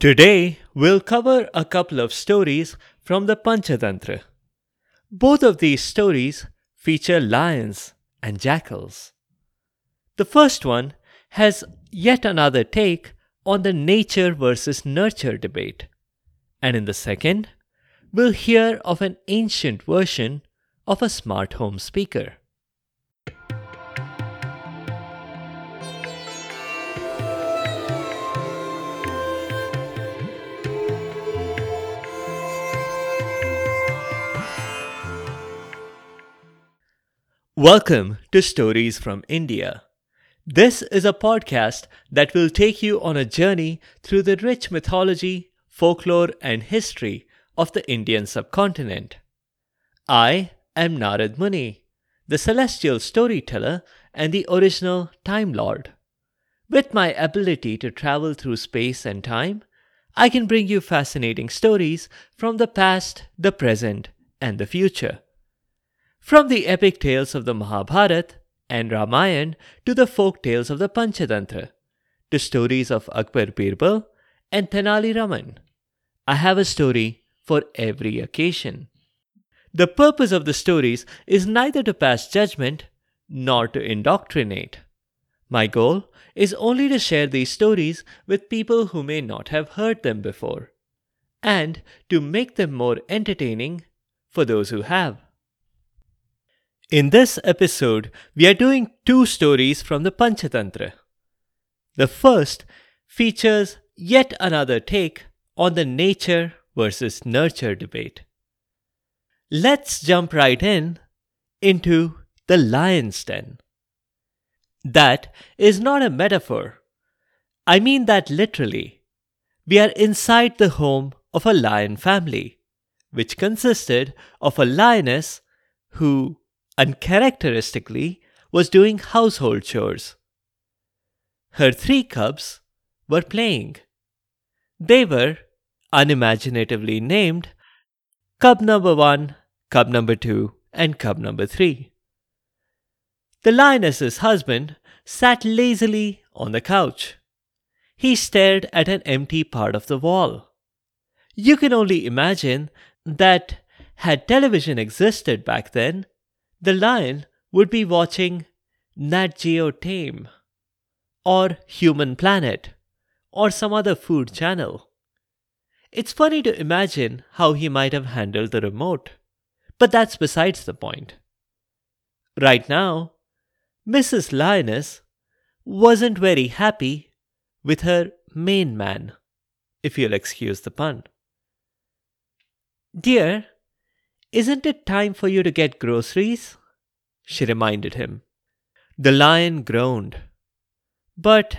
Today, we'll cover a couple of stories from the Panchatantra. Both of these stories feature lions and jackals. The first one has yet another take on the nature versus nurture debate. And in the second, we'll hear of an ancient version of a smart home speaker. Welcome to Stories from India. This is a podcast that will take you on a journey through the rich mythology, folklore, and history of the Indian subcontinent. I am Narad Muni, the celestial storyteller and the original Time Lord. With my ability to travel through space and time, I can bring you fascinating stories from the past, the present, and the future. From the epic tales of the Mahabharata and Ramayana to the folk tales of the Panchatantra, to stories of Akbar Birbal and Tenali Raman, I have a story for every occasion. The purpose of the stories is neither to pass judgment nor to indoctrinate. My goal is only to share these stories with people who may not have heard them before, and to make them more entertaining for those who have. In this episode, we are doing two stories from the Panchatantra. The first features yet another take on the nature versus nurture debate. Let's jump right in into the lion's den. That is not a metaphor. I mean that literally. We are inside the home of a lion family, which consisted of a lioness who uncharacteristically, was doing household chores. Her three cubs were playing. They were unimaginatively named Cub number one, Cub number two, and Cub number three. The lioness's husband sat lazily on the couch. He stared at an empty part of the wall. You can only imagine that had television existed back then, the lion would be watching Nat Geo Tame or Human Planet or some other food channel. It's funny to imagine how he might have handled the remote, but that's besides the point. Right now, Mrs. Lioness wasn't very happy with her main man, if you'll excuse the pun. Dear, isn't it time for you to get groceries? She reminded him. The lion groaned. But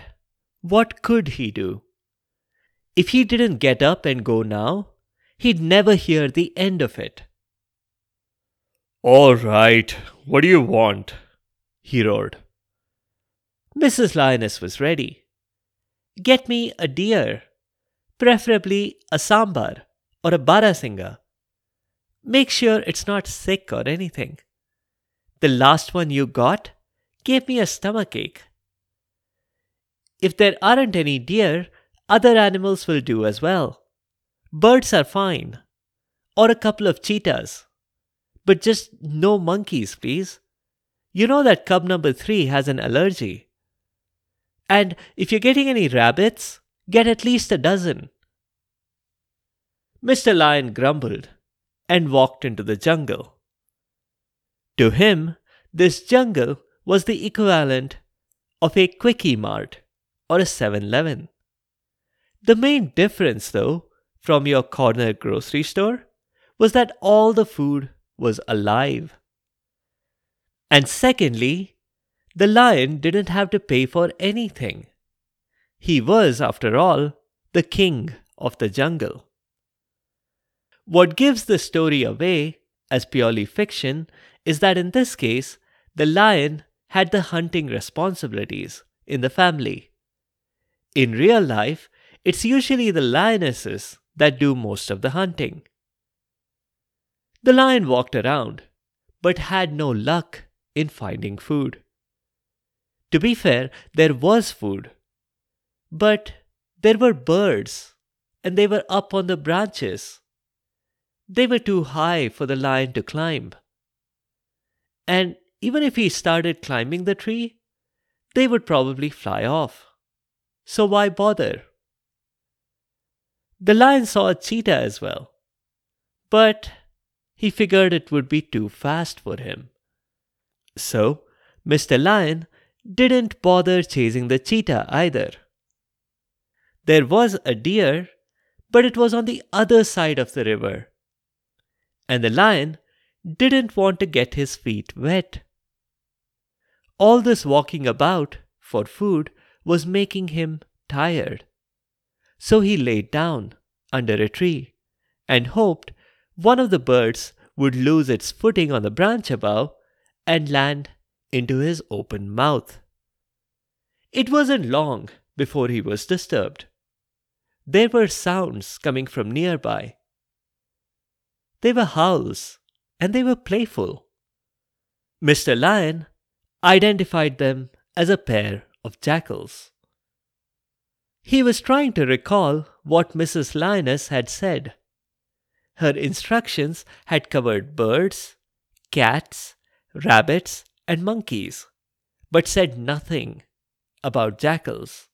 what could he do? If he didn't get up and go now, he'd never hear the end of it. All right, what do you want? he roared. Mrs. Lioness was ready. Get me a deer, preferably a sambar or a barasinga. Make sure it's not sick or anything. The last one you got gave me a stomachache. If there aren't any deer, other animals will do as well. Birds are fine. Or a couple of cheetahs. But just no monkeys, please. You know that cub number three has an allergy. And if you're getting any rabbits, get at least a dozen. Mr. Lion grumbled and walked into the jungle. To him, this jungle was the equivalent of a Quickie Mart or a 7 Eleven. The main difference, though, from your corner grocery store was that all the food was alive. And secondly, the lion didn't have to pay for anything. He was, after all, the king of the jungle. What gives the story away as purely fiction is that in this case, the lion had the hunting responsibilities in the family. In real life, it's usually the lionesses that do most of the hunting. The lion walked around, but had no luck in finding food. To be fair, there was food, but there were birds and they were up on the branches. They were too high for the lion to climb. And even if he started climbing the tree, they would probably fly off. So why bother? The lion saw a cheetah as well, but he figured it would be too fast for him. So, Mr. Lion didn't bother chasing the cheetah either. There was a deer, but it was on the other side of the river. And the lion didn't want to get his feet wet. All this walking about for food was making him tired. So he laid down under a tree and hoped one of the birds would lose its footing on the branch above and land into his open mouth. It wasn't long before he was disturbed. There were sounds coming from nearby. They were howls, and they were playful. Mr. Lion identified them as a pair of jackals. He was trying to recall what Mrs. Lioness had said. Her instructions had covered birds, cats, rabbits, and monkeys, but said nothing about jackals.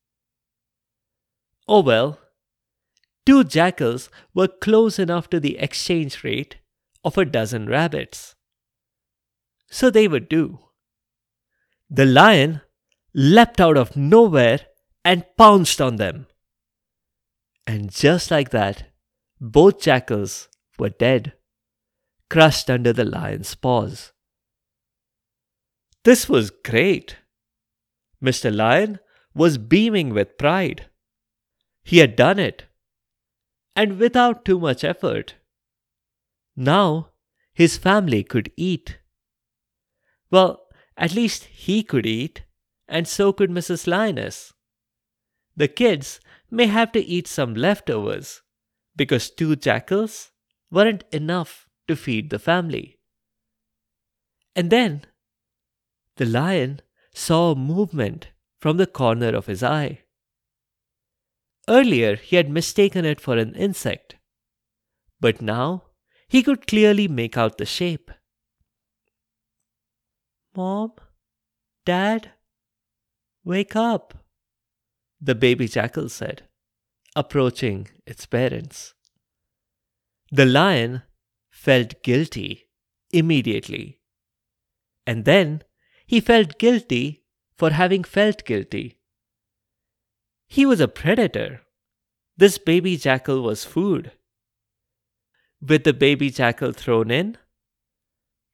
Oh well, two jackals were close enough to the exchange rate of a dozen rabbits. So they would do. The lion leapt out of nowhere and pounced on them. And just like that, both jackals were dead, crushed under the lion's paws. This was great. Mr. Lion was beaming with pride. He had done it, and without too much effort. Now his family could eat. Well, at least he could eat, and so could Mrs. Lioness. The kids may have to eat some leftovers because two jackals weren't enough to feed the family. And then the lion saw a movement from the corner of his eye. Earlier, he had mistaken it for an insect, but now he could clearly make out the shape. Mom? Dad? Wake up, the baby jackal said, approaching its parents. The lion felt guilty immediately, and then he felt guilty for having felt guilty. He was a predator. This baby jackal was food. With the baby jackal thrown in,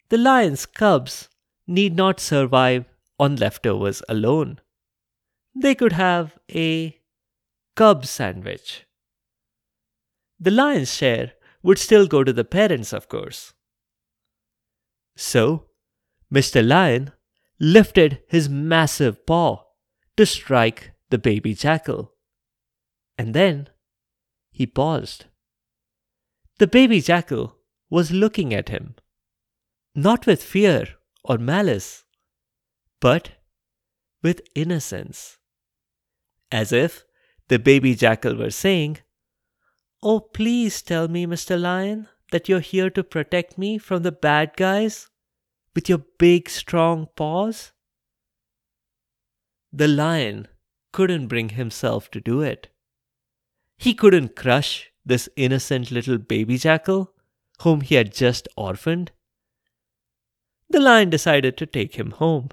the lion's cubs need not survive on leftovers alone. They could have a cub sandwich. The lion's share would still go to the parents, of course. So, Mr. Lion lifted his massive paw to strike the baby jackal. And then he paused. The baby jackal was looking at him, not with fear or malice, but with innocence. As if the baby jackal were saying, Oh, please tell me, Mr. Lion, that you're here to protect me from the bad guys with your big, strong paws? The lion couldn't bring himself to do it. He couldn't crush this innocent little baby jackal whom he had just orphaned. The lion decided to take him home.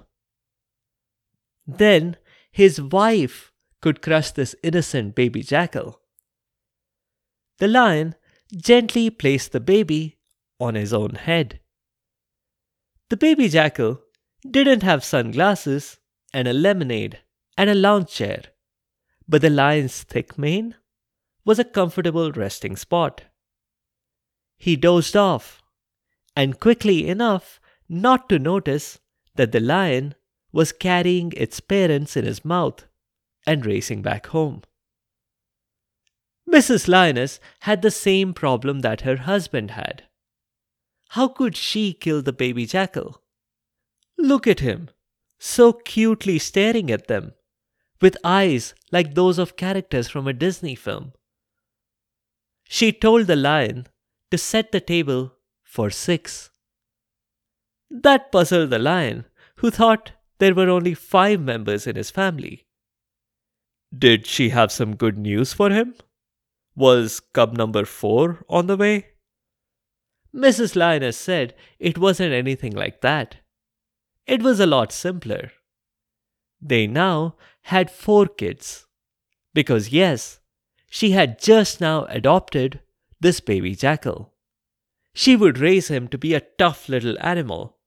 Then his wife could crush this innocent baby jackal. The lion gently placed the baby on his own head. The baby jackal didn't have sunglasses and a lemonade and a lounge chair, but the lion's thick mane was a comfortable resting spot. He dozed off, and quickly enough not to notice that the lion was carrying its parents in his mouth and racing back home. Mrs. Lioness had the same problem that her husband had. How could she kill the baby jackal? Look at him, so cutely staring at them, with eyes like those of characters from a Disney film. she told the lion to set the table for six. That puzzled the lion, who thought there were only five members in his family. Did she have some good news for him? Was cub number four on the way? Mrs. Lioness said it wasn't anything like that. It was a lot simpler. They now had four kids. Because, yes, she had just now adopted this baby jackal. She would raise him to be a tough little animal.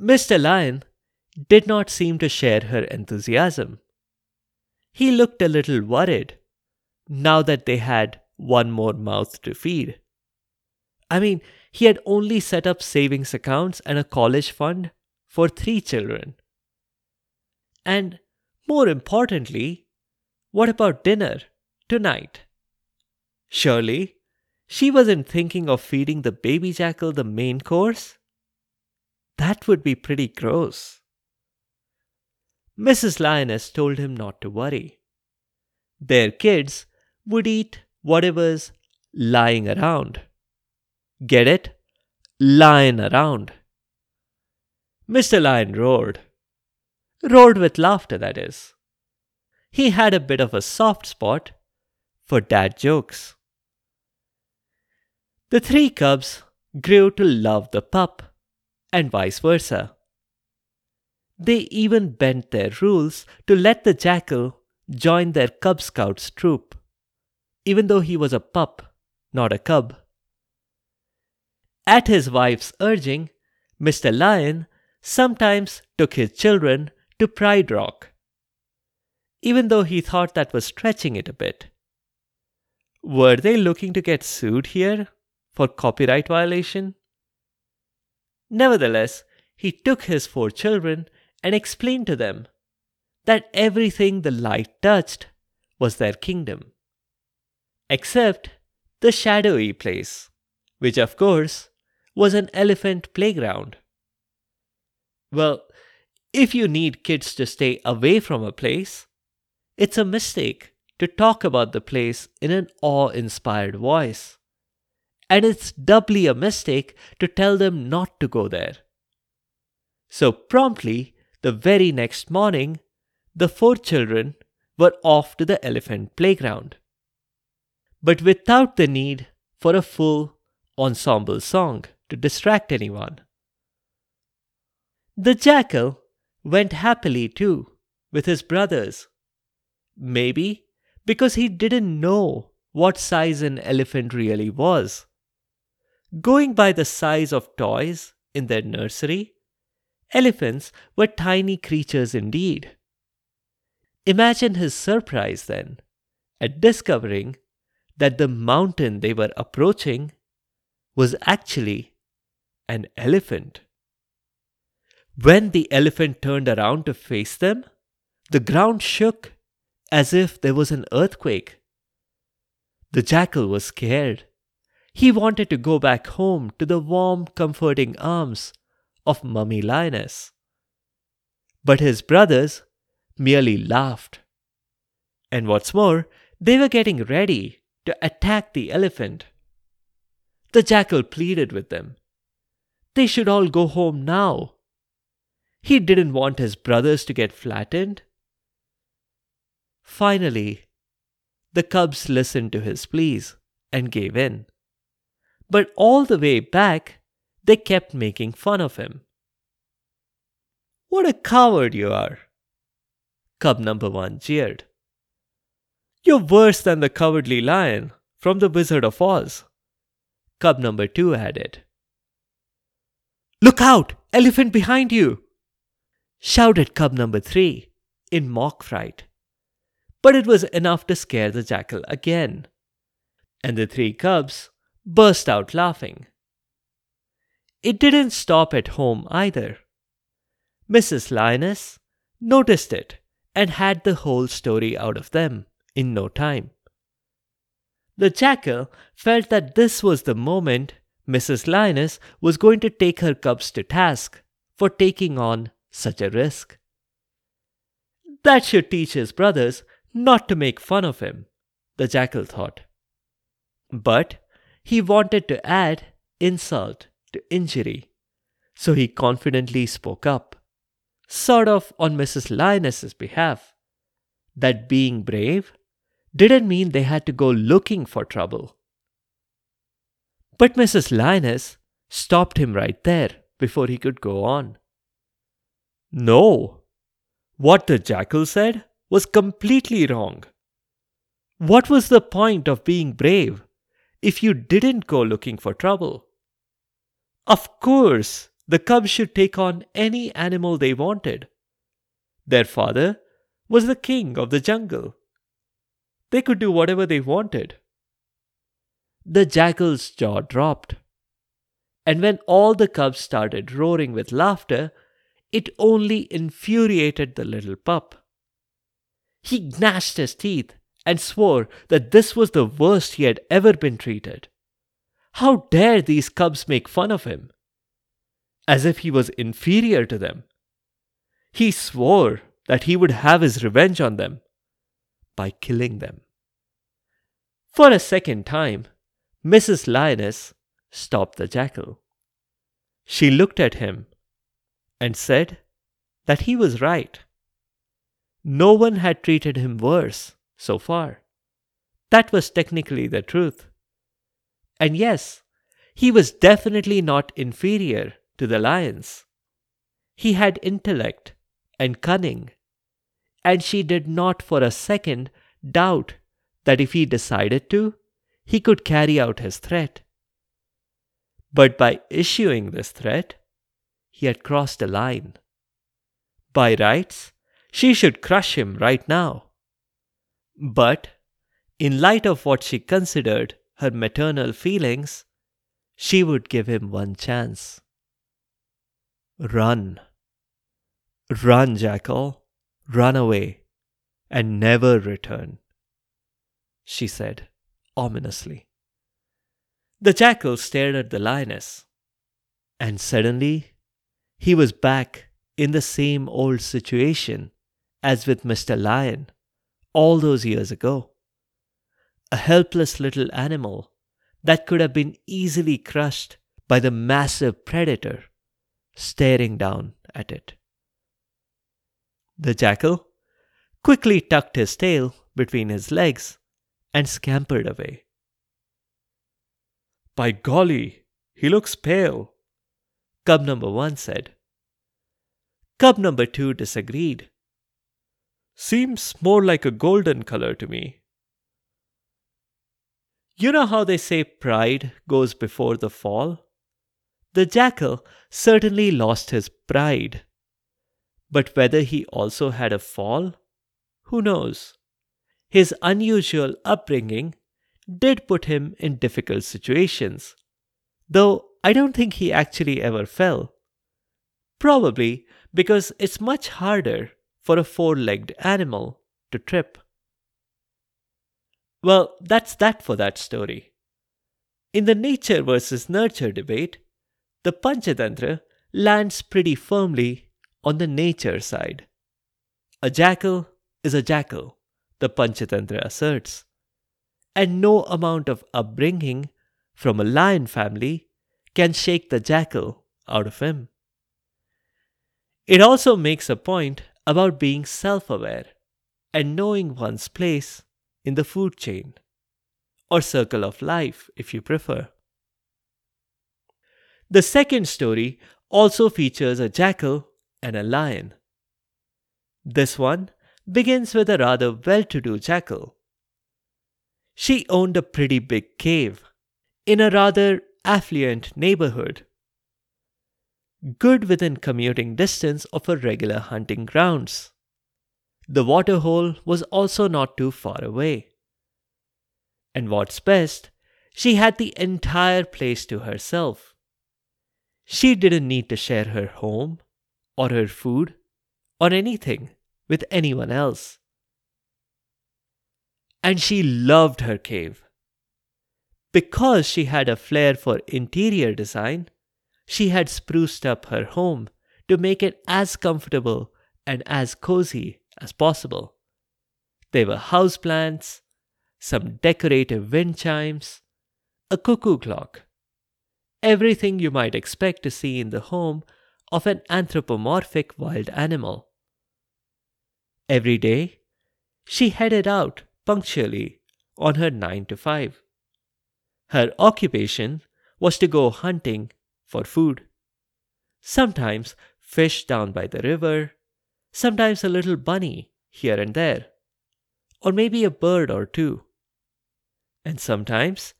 Mr. Lion did not seem to share her enthusiasm. He looked a little worried now that they had one more mouth to feed. I mean, he had only set up savings accounts and a college fund for three children. And more importantly, what about dinner tonight? Surely, she wasn't thinking of feeding the baby jackal the main course? That would be pretty gross. Mrs. Lioness told him not to worry. Their kids would eat whatever's lying around. Get it? Lying around. Mr. Lion roared. Roared with laughter, that is. He had a bit of a soft spot for dad jokes. The three cubs grew to love the pup, and vice versa. They even bent their rules to let the jackal join their Cub Scouts troop, even though he was a pup, not a cub. At his wife's urging, Mr. Lion sometimes took his children to Pride Rock, even though he thought that was stretching it a bit. Were they looking to get sued here for copyright violation? Nevertheless, he took his four children and explained to them that everything the light touched was their kingdom, except the shadowy place, which of course was an elephant playground. Well, if you need kids to stay away from a place, it's a mistake to talk about the place in an awe inspired voice. And it's doubly a mistake to tell them not to go there. So, promptly, the very next morning, the four children were off to the elephant playground. But without the need for a full ensemble song to distract anyone. The jackal went happily too with his brothers. Maybe because he didn't know what size an elephant really was. Going by the size of toys in their nursery, elephants were tiny creatures indeed. Imagine his surprise then at discovering that the mountain they were approaching was actually an elephant. When the elephant turned around to face them, the ground shook as if there was an earthquake. The jackal was scared. He wanted to go back home to the warm, comforting arms of Mummy Lioness. But his brothers merely laughed. And what's more, they were getting ready to attack the elephant. The jackal pleaded with them. They should all go home now. He didn't want his brothers to get flattened. Finally, the cubs listened to his pleas and gave in. But all the way back, they kept making fun of him. What a coward you are, cub number one jeered. You're worse than the cowardly lion from the Wizard of Oz, cub number two added. Look out! Elephant behind you! Shouted cub number three in mock fright. But it was enough to scare the jackal again, and the three cubs burst out laughing. It didn't stop at home either. Mrs. Lioness noticed it and had the whole story out of them in no time. The jackal felt that this was the moment Mrs. Lioness was going to take her cubs to task for taking on such a risk. That should teach his brothers not to make fun of him, the jackal thought. But he wanted to add insult to injury, so he confidently spoke up, sort of on Mrs. Lioness's behalf, that being brave didn't mean they had to go looking for trouble. But Mrs. Lioness stopped him right there before he could go on. No, what the jackal said was completely wrong. What was the point of being brave if you didn't go looking for trouble? Of course, the cubs should take on any animal they wanted. Their father was the king of the jungle. They could do whatever they wanted. The jackal's jaw dropped. And when all the cubs started roaring with laughter, it only infuriated the little pup. He gnashed his teeth and swore that this was the worst he had ever been treated. How dare these cubs make fun of him? As if he was inferior to them. He swore that he would have his revenge on them by killing them. For a second time, Mrs. Lioness stopped the jackal. She looked at him and said that he was right. No one had treated him worse so far. That was technically the truth. And yes, he was definitely not inferior to the lions. He had intellect and cunning, and she did not for a second doubt that if he decided to, he could carry out his threat. But by issuing this threat, he had crossed a line. By rights, she should crush him right now. But, in light of what she considered her maternal feelings, she would give him one chance. Run. Run, Jackal. Run away and never return, she said ominously. The jackal stared at the lioness, and suddenly he was back in the same old situation as with Mr. Lion all those years ago. A helpless little animal that could have been easily crushed by the massive predator staring down at it. The jackal quickly tucked his tail between his legs and scampered away. By golly, he looks pale, cub number one said. Cub number two disagreed. Seems more like a golden color to me. You know how they say pride goes before the fall? The jackal certainly lost his pride. But whether he also had a fall, who knows? His unusual upbringing did put him in difficult situations, though I don't think he actually ever fell. Probably because it's much harder for a four legged animal to trip. Well, that's that for that story. In the nature versus nurture debate, the Panchatantra lands pretty firmly on the nature side. A jackal is a jackal, the Panchatantra asserts, and no amount of upbringing from a lion family can shake the jackal out of him. It also makes a point about being self aware and knowing one's place in the food chain, or circle of life if you prefer. The second story also features a jackal and a lion. This one begins with a rather well to do jackal. She owned a pretty big cave in a rather affluent neighborhood good within commuting distance of her regular hunting grounds. The waterhole was also not too far away. And what's best, she had the entire place to herself. She didn't need to share her home, or her food, or anything with anyone else. And she loved her cave. Because she had a flair for interior design, she had spruced up her home to make it as comfortable and as cozy as possible. There were houseplants, some decorative wind chimes, a cuckoo clock. Everything you might expect to see in the home of an anthropomorphic wild animal. Every day, she headed out punctually on her 9 to 5. Her occupation was to go hunting for food. Sometimes fish down by the river, sometimes a little bunny here and there, or maybe a bird or two. And sometimes,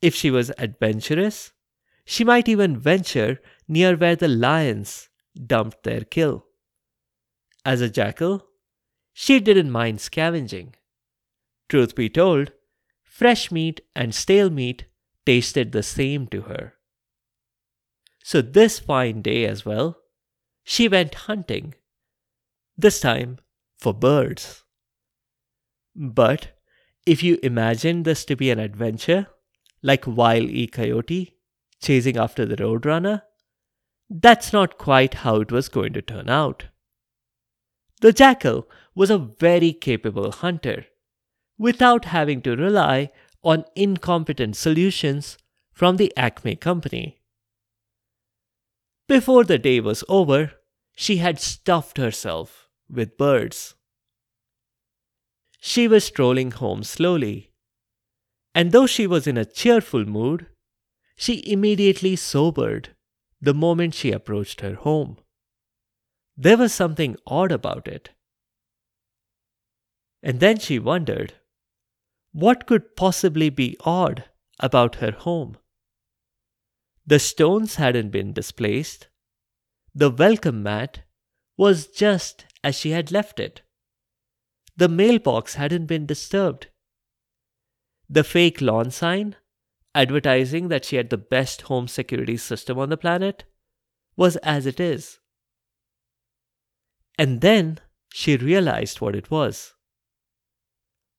if she was adventurous, she might even venture near where the lions dumped their kill. As a jackal, she didn't mind scavenging. Truth be told, fresh meat and stale meat tasted the same to her. So, this fine day as well, she went hunting, this time for birds. But if you imagine this to be an adventure, like Wile E. Coyote chasing after the Roadrunner, that's not quite how it was going to turn out. The jackal was a very capable hunter, without having to rely on incompetent solutions from the Acme company. Before the day was over, she had stuffed herself with birds. She was strolling home slowly, and though she was in a cheerful mood, she immediately sobered the moment she approached her home. There was something odd about it. And then she wondered what could possibly be odd about her home? The stones hadn't been displaced. The welcome mat was just as she had left it. The mailbox hadn't been disturbed. The fake lawn sign, advertising that she had the best home security system on the planet, was as it is. And then she realized what it was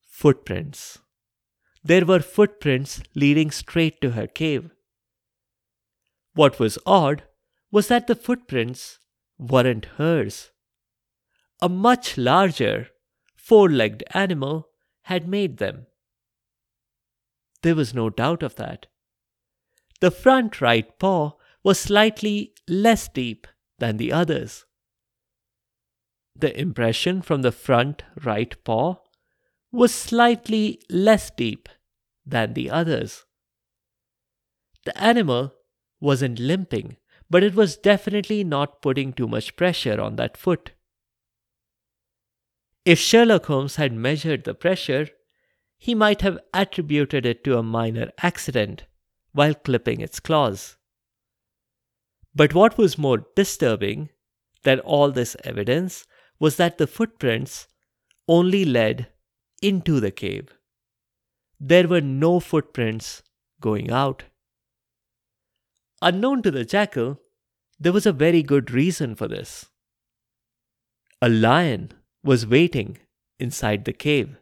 footprints. There were footprints leading straight to her cave. What was odd was that the footprints weren't hers. A much larger, four legged animal had made them. There was no doubt of that. The front right paw was slightly less deep than the others. The impression from the front right paw was slightly less deep than the others. The animal wasn't limping, but it was definitely not putting too much pressure on that foot. If Sherlock Holmes had measured the pressure, he might have attributed it to a minor accident while clipping its claws. But what was more disturbing than all this evidence was that the footprints only led into the cave. There were no footprints going out. Unknown to the jackal, there was a very good reason for this. A lion was waiting inside the cave.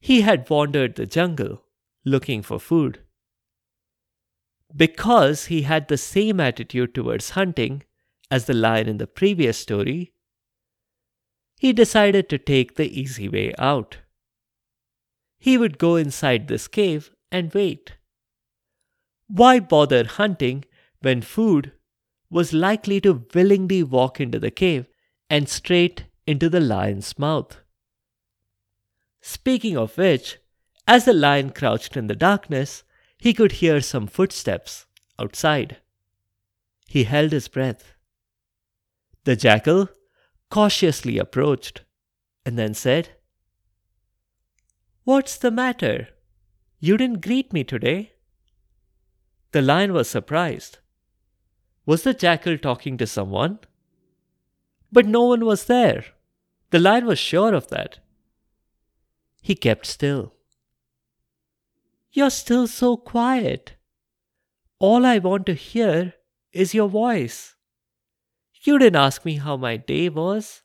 He had wandered the jungle looking for food. Because he had the same attitude towards hunting as the lion in the previous story, he decided to take the easy way out. He would go inside this cave and wait. Why bother hunting when food was likely to willingly walk into the cave and straight into the lion's mouth? Speaking of which, as the lion crouched in the darkness, he could hear some footsteps outside. He held his breath. The jackal cautiously approached and then said, What's the matter? You didn't greet me today. The lion was surprised. Was the jackal talking to someone? But no one was there. The lion was sure of that. He kept still. You're still so quiet. All I want to hear is your voice. You didn't ask me how my day was.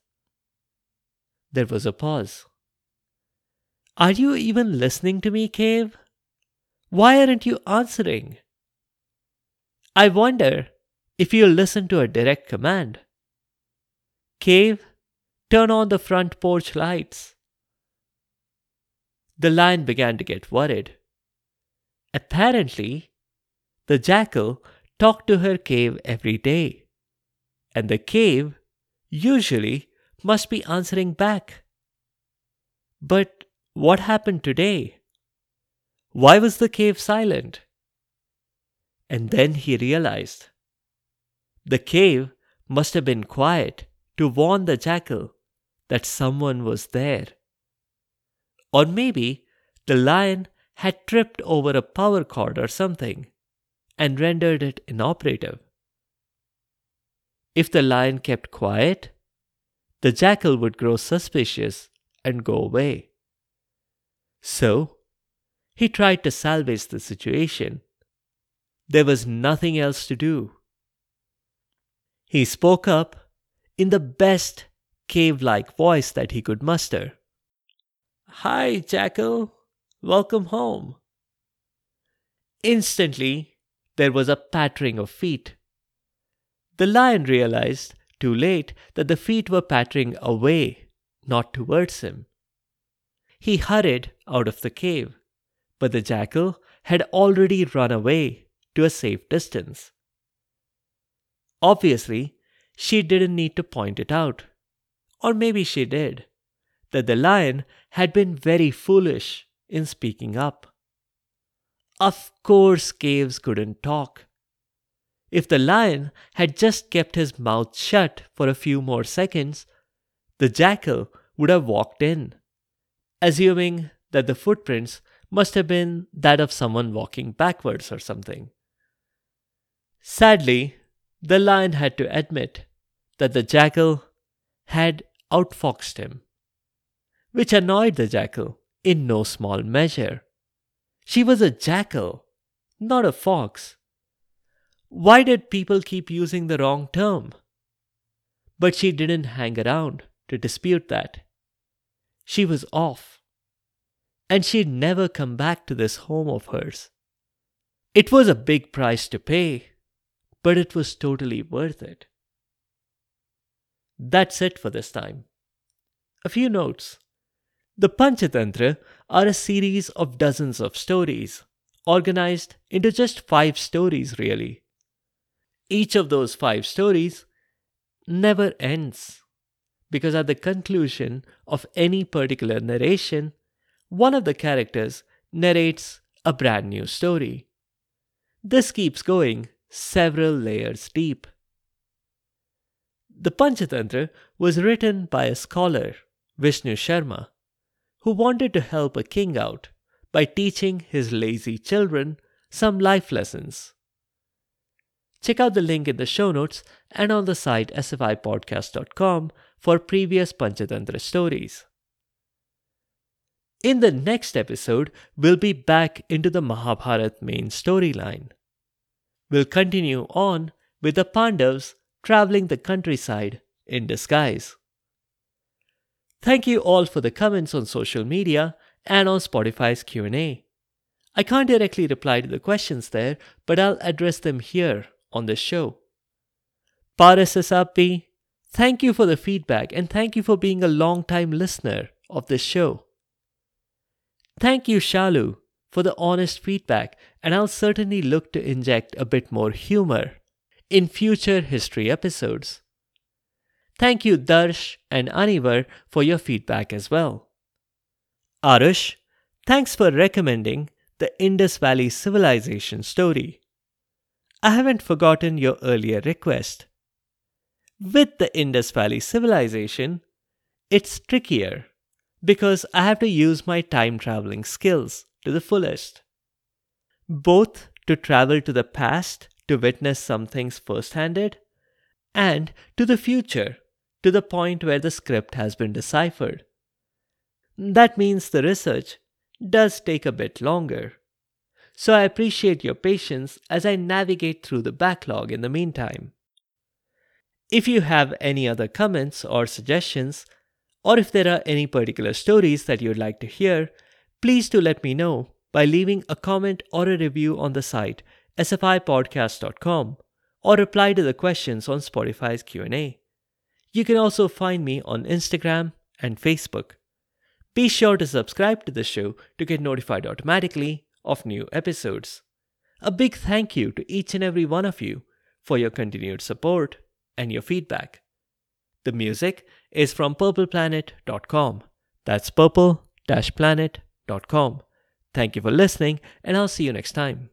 There was a pause. Are you even listening to me, Cave? Why aren't you answering? I wonder if you'll listen to a direct command. Cave, turn on the front porch lights. The lion began to get worried. Apparently, the jackal talked to her cave every day, and the cave usually must be answering back. But what happened today? Why was the cave silent? And then he realized the cave must have been quiet to warn the jackal that someone was there. Or maybe the lion had tripped over a power cord or something and rendered it inoperative. If the lion kept quiet, the jackal would grow suspicious and go away. So, he tried to salvage the situation. There was nothing else to do. He spoke up in the best cave like voice that he could muster. Hi, Jackal. Welcome home. Instantly, there was a pattering of feet. The lion realized, too late, that the feet were pattering away, not towards him. He hurried out of the cave, but the jackal had already run away to a safe distance. Obviously, she didn't need to point it out. Or maybe she did, that the lion had been very foolish in speaking up. Of course, caves couldn't talk. If the lion had just kept his mouth shut for a few more seconds, the jackal would have walked in, assuming that the footprints must have been that of someone walking backwards or something. Sadly, the lion had to admit that the jackal had outfoxed him, which annoyed the jackal in no small measure. She was a jackal, not a fox. Why did people keep using the wrong term? But she didn't hang around to dispute that. She was off. And she'd never come back to this home of hers. It was a big price to pay, but it was totally worth it. That's it for this time. A few notes. The Panchatantra are a series of dozens of stories, organized into just five stories, really. Each of those five stories never ends, because at the conclusion of any particular narration, one of the characters narrates a brand new story. This keeps going several layers deep. The Panchatantra was written by a scholar, Vishnu Sharma, who wanted to help a king out by teaching his lazy children some life lessons. Check out the link in the show notes and on the site sfipodcast.com for previous Panchatantra stories. In the next episode, we'll be back into the Mahabharat main storyline. We'll continue on with the Pandavas traveling the countryside in disguise. Thank you all for the comments on social media and on Spotify's Q&A. I can't directly reply to the questions there, but I'll address them here on the show. Parasasapi, thank you for the feedback and thank you for being a long-time listener of this show. Thank you, Shalu, for the honest feedback, and I'll certainly look to inject a bit more humor in future history episodes. Thank you, Darsh and Anivar, for your feedback as well. Arush, thanks for recommending the Indus Valley Civilization story. I haven't forgotten your earlier request. With the Indus Valley Civilization, it's trickier because I have to use my time traveling skills to the fullest. Both to travel to the past to witness some things first handed, and to the future to the point where the script has been deciphered. That means the research does take a bit longer. So I appreciate your patience as I navigate through the backlog in the meantime. If you have any other comments or suggestions, or if there are any particular stories that you'd like to hear, please do let me know by leaving a comment or a review on the site sfipodcast.com or reply to the questions on Spotify's Q&A. You can also find me on Instagram and Facebook. Be sure to subscribe to the show to get notified automatically of new episodes. A big thank you to each and every one of you for your continued support and your feedback. The music is from purpleplanet.com. That's purple planet.com. Thank you for listening, and I'll see you next time.